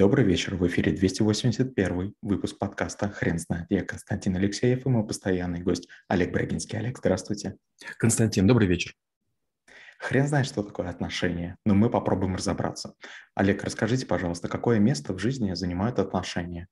Добрый вечер, в эфире 281 выпуск подкаста «Хрен знает». Я Константин Алексеев и мой постоянный гость Олег Брагинский. Олег, здравствуйте. Константин, добрый вечер. Хрен знает, что такое отношения, но мы попробуем разобраться. Олег, расскажите, пожалуйста, какое место в жизни занимают отношения?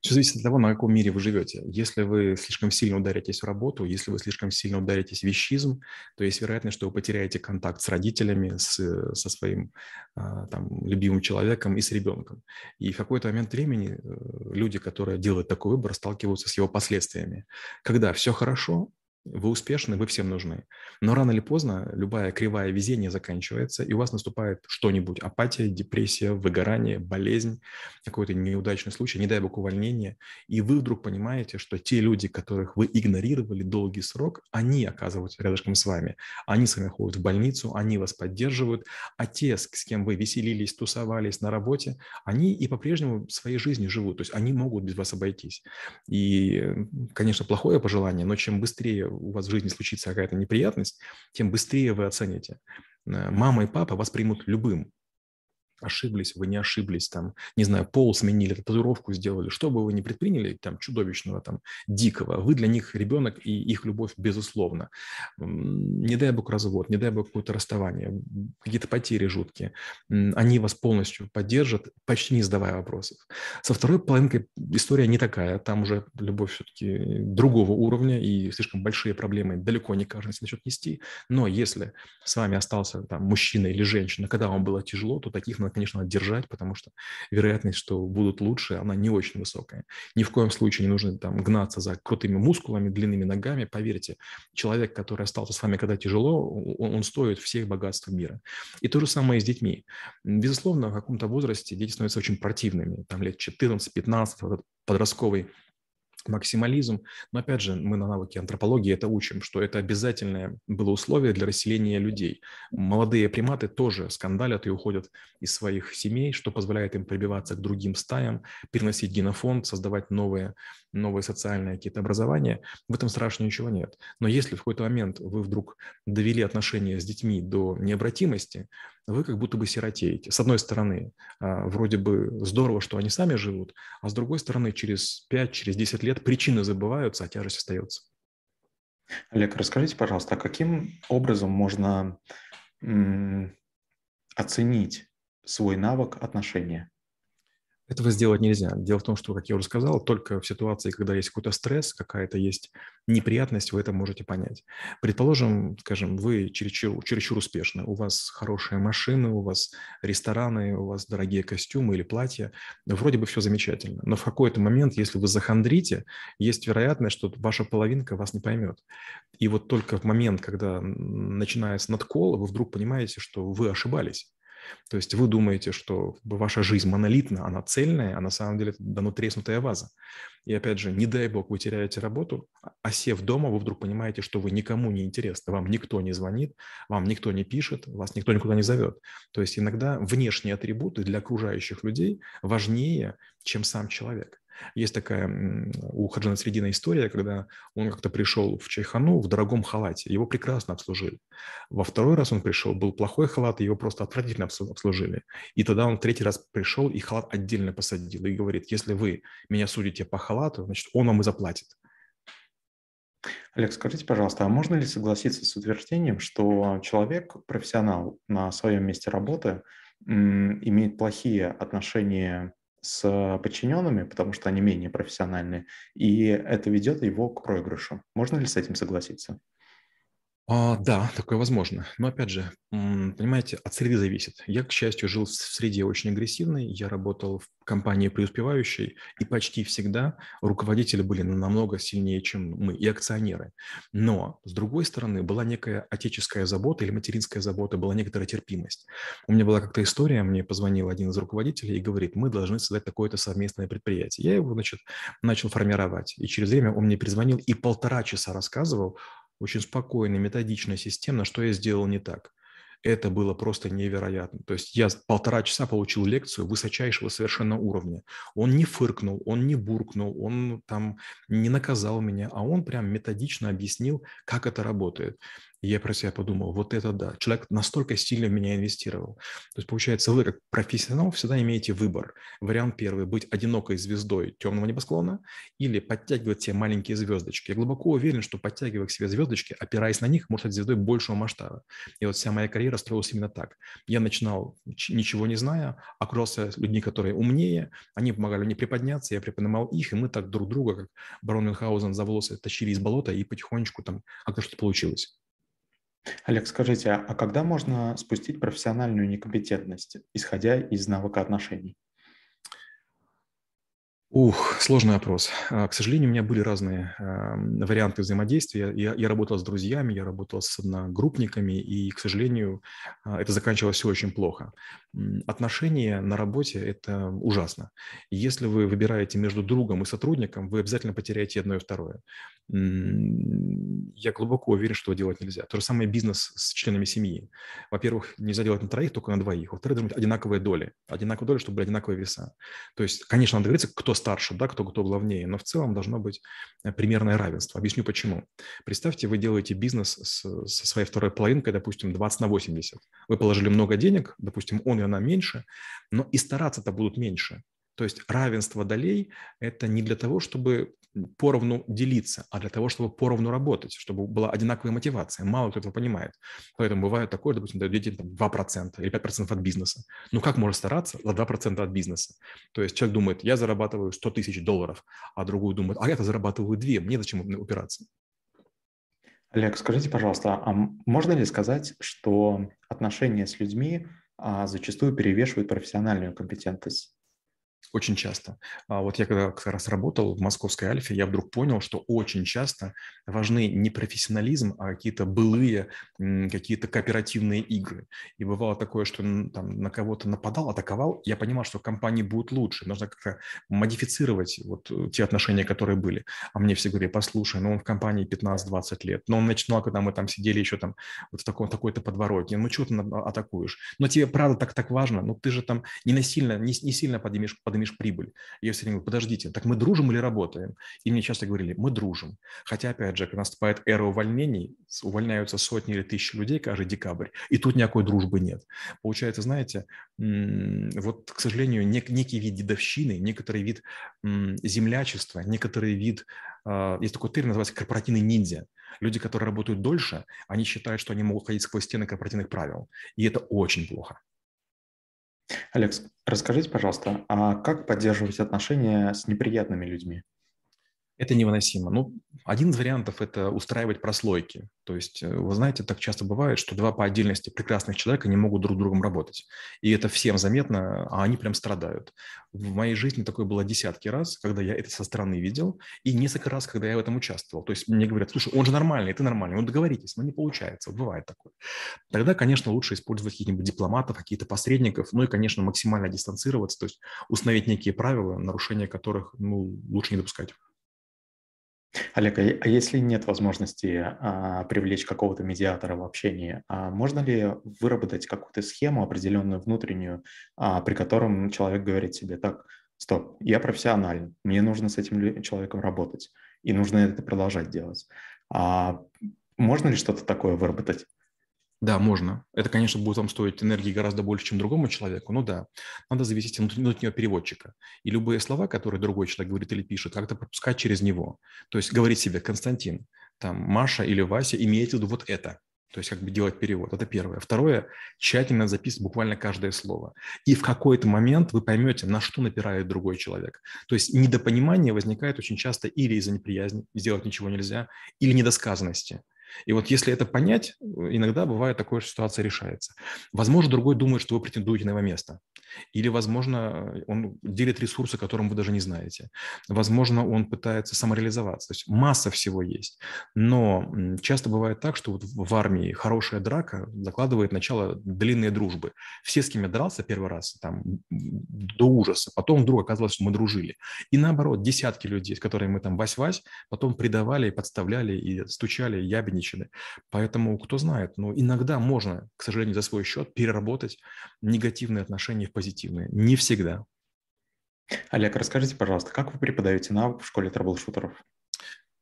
Все зависит от того, на каком мире вы живете. Если вы слишком сильно ударитесь в работу, если вы слишком сильно ударитесь в вещизм, то есть вероятность, что вы потеряете контакт с родителями, с, со своим а, там, любимым человеком и с ребенком. И в какой-то момент времени э, люди, которые делают такой выбор, сталкиваются с его последствиями. Когда все хорошо, вы успешны, вы всем нужны. Но рано или поздно любая кривая везения заканчивается, и у вас наступает что-нибудь. Апатия, депрессия, выгорание, болезнь, какой-то неудачный случай, не дай бог увольнение. И вы вдруг понимаете, что те люди, которых вы игнорировали долгий срок, они оказываются рядышком с вами. Они с вами ходят в больницу, они вас поддерживают. А те, с кем вы веселились, тусовались на работе, они и по-прежнему своей жизнью живут. То есть они могут без вас обойтись. И, конечно, плохое пожелание, но чем быстрее у вас в жизни случится какая-то неприятность, тем быстрее вы оцените. Э, мама и папа вас примут любым ошиблись, вы не ошиблись, там, не знаю, пол сменили, татуировку сделали, что бы вы ни предприняли, там, чудовищного, там, дикого, вы для них ребенок и их любовь безусловно. Не дай бог развод, не дай бог какое-то расставание, какие-то потери жуткие, они вас полностью поддержат, почти не задавая вопросов. Со второй половинкой история не такая, там уже любовь все-таки другого уровня и слишком большие проблемы далеко не каждый начнет нести, но если с вами остался там мужчина или женщина, когда вам было тяжело, то таких надо, конечно, держать, потому что вероятность, что будут лучше, она не очень высокая. Ни в коем случае не нужно там гнаться за крутыми мускулами, длинными ногами. Поверьте, человек, который остался с вами, когда тяжело, он, он стоит всех богатств мира. И то же самое и с детьми. Безусловно, в каком-то возрасте дети становятся очень противными. Там лет 14-15, подростковый максимализм. Но опять же, мы на навыке антропологии это учим, что это обязательное было условие для расселения людей. Молодые приматы тоже скандалят и уходят из своих семей, что позволяет им прибиваться к другим стаям, переносить генофонд, создавать новые, новые социальные какие-то образования. В этом страшного ничего нет. Но если в какой-то момент вы вдруг довели отношения с детьми до необратимости, вы как будто бы сиротеете. С одной стороны, а, вроде бы здорово, что они сами живут, а с другой стороны, через 5, через 10 лет причины забываются, а тяжесть остается. Олег, расскажите, пожалуйста, а каким образом можно оценить свой навык отношения? Этого сделать нельзя. Дело в том, что, как я уже сказал, только в ситуации, когда есть какой-то стресс, какая-то есть неприятность, вы это можете понять. Предположим, скажем, вы чересчур, чересчур успешны, у вас хорошие машины, у вас рестораны, у вас дорогие костюмы или платья, вроде бы все замечательно. Но в какой-то момент, если вы захандрите, есть вероятность, что ваша половинка вас не поймет. И вот только в момент, когда начинается надкол, вы вдруг понимаете, что вы ошибались то есть вы думаете, что ваша жизнь монолитна, она цельная, а на самом деле это дано треснутая ваза. И опять же, не дай бог, вы теряете работу, а сев дома, вы вдруг понимаете, что вы никому не интересны, вам никто не звонит, вам никто не пишет, вас никто никуда не зовет. То есть иногда внешние атрибуты для окружающих людей важнее, чем сам человек. Есть такая у Хаджана Средина история, когда он как-то пришел в Чайхану в дорогом халате, его прекрасно обслужили. Во второй раз он пришел, был плохой халат, его просто отвратительно обслужили. И тогда он третий раз пришел и халат отдельно посадил и говорит, если вы меня судите по халату, значит, он вам и заплатит. Олег, скажите, пожалуйста, а можно ли согласиться с утверждением, что человек, профессионал на своем месте работы, имеет плохие отношения с подчиненными, потому что они менее профессиональные, и это ведет его к проигрышу. Можно ли с этим согласиться? А, да, такое возможно. Но опять же, понимаете, от среды зависит. Я, к счастью, жил в среде очень агрессивной. Я работал в компании преуспевающей, и почти всегда руководители были намного сильнее, чем мы, и акционеры. Но, с другой стороны, была некая отеческая забота или материнская забота, была некоторая терпимость. У меня была как-то история, мне позвонил один из руководителей и говорит, мы должны создать такое-то совместное предприятие. Я его, значит, начал формировать. И через время он мне перезвонил и полтора часа рассказывал очень спокойно, методично, системно, что я сделал не так. Это было просто невероятно. То есть я полтора часа получил лекцию высочайшего совершенно уровня. Он не фыркнул, он не буркнул, он там не наказал меня, а он прям методично объяснил, как это работает. Я про себя подумал, вот это да, человек настолько сильно в меня инвестировал. То есть, получается, вы как профессионал всегда имеете выбор. Вариант первый – быть одинокой звездой темного небосклона или подтягивать те маленькие звездочки. Я глубоко уверен, что подтягивая к себе звездочки, опираясь на них, может стать звездой большего масштаба. И вот вся моя карьера строилась именно так. Я начинал ничего не зная, окружался людьми, которые умнее, они помогали мне приподняться, я приподнимал их, и мы так друг друга, как барон Мюнхгаузен за волосы, тащили из болота, и потихонечку там как-то что-то получилось. Олег, скажите, а когда можно спустить профессиональную некомпетентность, исходя из навыка отношений? Ух, сложный вопрос. А, к сожалению, у меня были разные э, варианты взаимодействия. Я, я работал с друзьями, я работал с одногруппниками, и, к сожалению, а, это заканчивалось все очень плохо. Отношения на работе – это ужасно. Если вы выбираете между другом и сотрудником, вы обязательно потеряете одно и второе. Я глубоко уверен, что делать нельзя. То же самое бизнес с членами семьи. Во-первых, нельзя делать на троих, только на двоих. Во-вторых, должны быть одинаковые доли. Одинаковые доли, чтобы были одинаковые веса. То есть, конечно, надо говорить, кто старше, да, кто, кто главнее, но в целом должно быть э, примерное равенство. Объясню почему. Представьте, вы делаете бизнес с, со своей второй половинкой, допустим, 20 на 80. Вы положили много денег, допустим, он и она меньше, но и стараться-то будут меньше. То есть равенство долей – это не для того, чтобы поровну делиться, а для того, чтобы поровну работать, чтобы была одинаковая мотивация. Мало кто этого понимает. Поэтому бывает такое, допустим, дадите 2% или 5% от бизнеса. Ну как можно стараться за 2% от бизнеса? То есть человек думает, я зарабатываю 100 тысяч долларов, а другой думает, а я-то зарабатываю 2, мне зачем упираться? Олег, скажите, пожалуйста, а можно ли сказать, что отношения с людьми а, зачастую перевешивают профессиональную компетентность? Очень часто. А вот я когда как раз работал в московской Альфе, я вдруг понял, что очень часто важны не профессионализм, а какие-то былые, какие-то кооперативные игры. И бывало такое, что там на кого-то нападал, атаковал, я понимал, что компании будут лучше, нужно как-то модифицировать вот э, те отношения, которые были. А мне все говорили, послушай, ну он в компании 15-20 лет, но он начинал, когда мы там сидели еще там вот в таком, такой-то подворотне, ну что ты атакуешь? Но тебе правда так, так важно, ну ты же там не насильно, не, не сильно поднимешь, поднимешь прибыль. Я все время говорю, подождите, так мы дружим или работаем? И мне часто говорили, мы дружим. Хотя, опять же, когда наступает эра увольнений, увольняются сотни или тысячи людей каждый декабрь, и тут никакой дружбы нет. Получается, знаете, вот, к сожалению, нек- некий вид дедовщины, некоторый вид землячества, некоторый вид, а, есть такой термин, называется корпоративный ниндзя. Люди, которые работают дольше, они считают, что они могут ходить сквозь стены корпоративных правил. И это очень плохо. Алекс, расскажите, пожалуйста, а как поддерживать отношения с неприятными людьми? Это невыносимо. Ну, один из вариантов – это устраивать прослойки. То есть, э, вы знаете, так часто бывает, что два по отдельности прекрасных человека не могут друг с другом работать. И это всем заметно, а они прям страдают. В моей жизни такое было десятки раз, когда я это со стороны видел, и несколько раз, когда я в этом участвовал. То есть мне говорят, слушай, он же нормальный, ты нормальный, ну договоритесь, но не получается, бывает такое. Тогда, конечно, лучше использовать каких-нибудь дипломатов, каких-то посредников, ну и, конечно, максимально дистанцироваться, то есть установить некие правила, нарушения которых ну, лучше не допускать. Олег, а, а если нет возможности а, привлечь какого-то медиатора в общении, а можно ли выработать какую-то схему определенную внутреннюю, а, при котором человек говорит себе, так, стоп, я профессионален, мне нужно с этим человеком работать, и нужно это продолжать делать. А можно ли что-то такое выработать? Да, можно. Это, конечно, будет вам стоить энергии гораздо больше, чем другому человеку, но да, надо зависеть от внутреннего переводчика. И любые слова, которые другой человек говорит или пишет, как-то пропускать через него. То есть говорить себе, Константин, там, Маша или Вася, имеете в виду вот это. То есть как бы делать перевод. Это первое. Второе, тщательно записывать буквально каждое слово. И в какой-то момент вы поймете, на что напирает другой человек. То есть недопонимание возникает очень часто или из-за неприязни, сделать ничего нельзя, или недосказанности. И вот если это понять, иногда бывает такое, что ситуация решается. Возможно, другой думает, что вы претендуете на его место. Или, возможно, он делит ресурсы, которым вы даже не знаете. Возможно, он пытается самореализоваться. То есть масса всего есть. Но часто бывает так, что вот в армии хорошая драка закладывает начало длинной дружбы. Все, с кем я дрался первый раз, там, до ужаса. Потом вдруг оказалось, что мы дружили. И наоборот, десятки людей, с которыми мы там вась-вась, потом предавали, подставляли и стучали, ябедничали ограничены. Поэтому, кто знает, но иногда можно, к сожалению, за свой счет переработать негативные отношения в позитивные. Не всегда. Олег, расскажите, пожалуйста, как вы преподаете навык в школе трэблшутеров?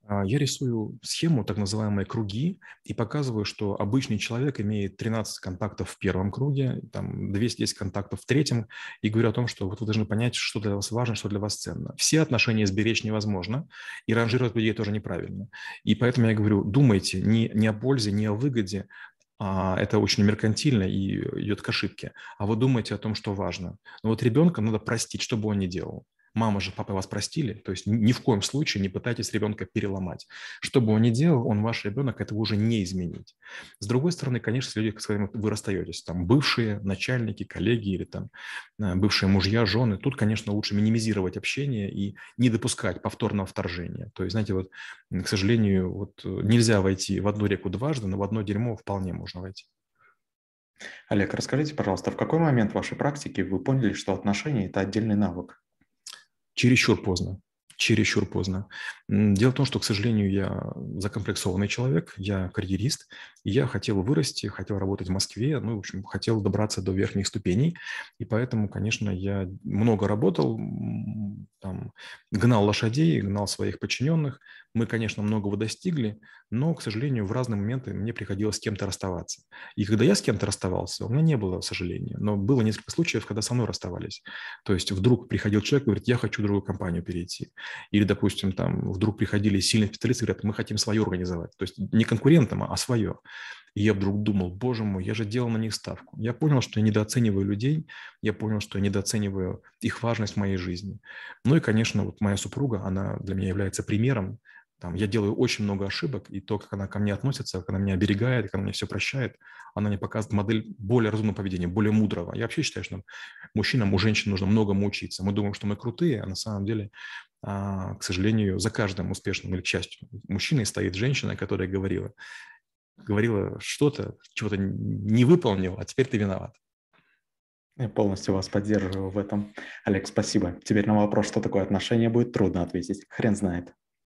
А, я рисую схему, так называемые круги, и показываю, что обычный человек имеет 13 контактов в первом круге, там 210 контактов в третьем, и говорю о том, что вот вы должны понять, что для вас важно, что для вас ценно. Все отношения сберечь невозможно, и ранжировать людей тоже неправильно. И поэтому я говорю, думайте не, не о пользе, не о выгоде, а это очень меркантильно и идет к ошибке. А вы думаете о том, что важно. Но вот ребенка надо простить, что бы он ни делал мама же, папа вас простили, то есть ни в коем случае не пытайтесь ребенка переломать. Что бы он ни делал, он ваш ребенок, этого уже не изменить. С другой стороны, конечно, люди, с которыми вы расстаетесь, там бывшие начальники, коллеги или там э, бывшие мужья, жены, тут, конечно, лучше минимизировать общение и не допускать повторного вторжения. То есть, знаете, вот, к сожалению, вот э, нельзя войти в одну реку дважды, но в одно дерьмо вполне можно войти. Олег, расскажите, пожалуйста, в какой момент в вашей практике вы поняли, что отношения – это отдельный навык? Чересчур поздно. Чересчур поздно. Дело в том, что, к сожалению, я закомплексованный человек, я карьерист, и я хотел вырасти, хотел работать в Москве, ну, в общем, хотел добраться до верхних ступеней, и поэтому, конечно, я много работал, там, гнал лошадей, гнал своих подчиненных. Мы, конечно, многого достигли, но, к сожалению, в разные моменты мне приходилось с кем-то расставаться. И когда я с кем-то расставался, у меня не было сожаления, но было несколько случаев, когда со мной расставались. То есть вдруг приходил человек и говорит, я хочу в другую компанию перейти. Или, допустим, там вдруг приходили сильные специалисты и говорят, мы хотим свое организовать. То есть не конкурентам, а свое. И я вдруг думал, боже мой, я же делал на них ставку. Я понял, что я недооцениваю людей, я понял, что я недооцениваю их важность в моей жизни. Ну и, конечно, вот моя супруга, она для меня является примером. Там, я делаю очень много ошибок, и то, как она ко мне относится, как она меня оберегает, как она мне все прощает, она мне показывает модель более разумного поведения, более мудрого. Я вообще считаю, что мужчинам, у женщин нужно многому учиться. Мы думаем, что мы крутые, а на самом деле а, к сожалению, за каждым успешным или к счастью мужчиной стоит женщина, которая говорила, говорила что-то, чего-то не выполнил, а теперь ты виноват. Я полностью вас поддерживаю в этом. Олег, спасибо. Теперь на вопрос, что такое отношение, будет трудно ответить. Хрен знает.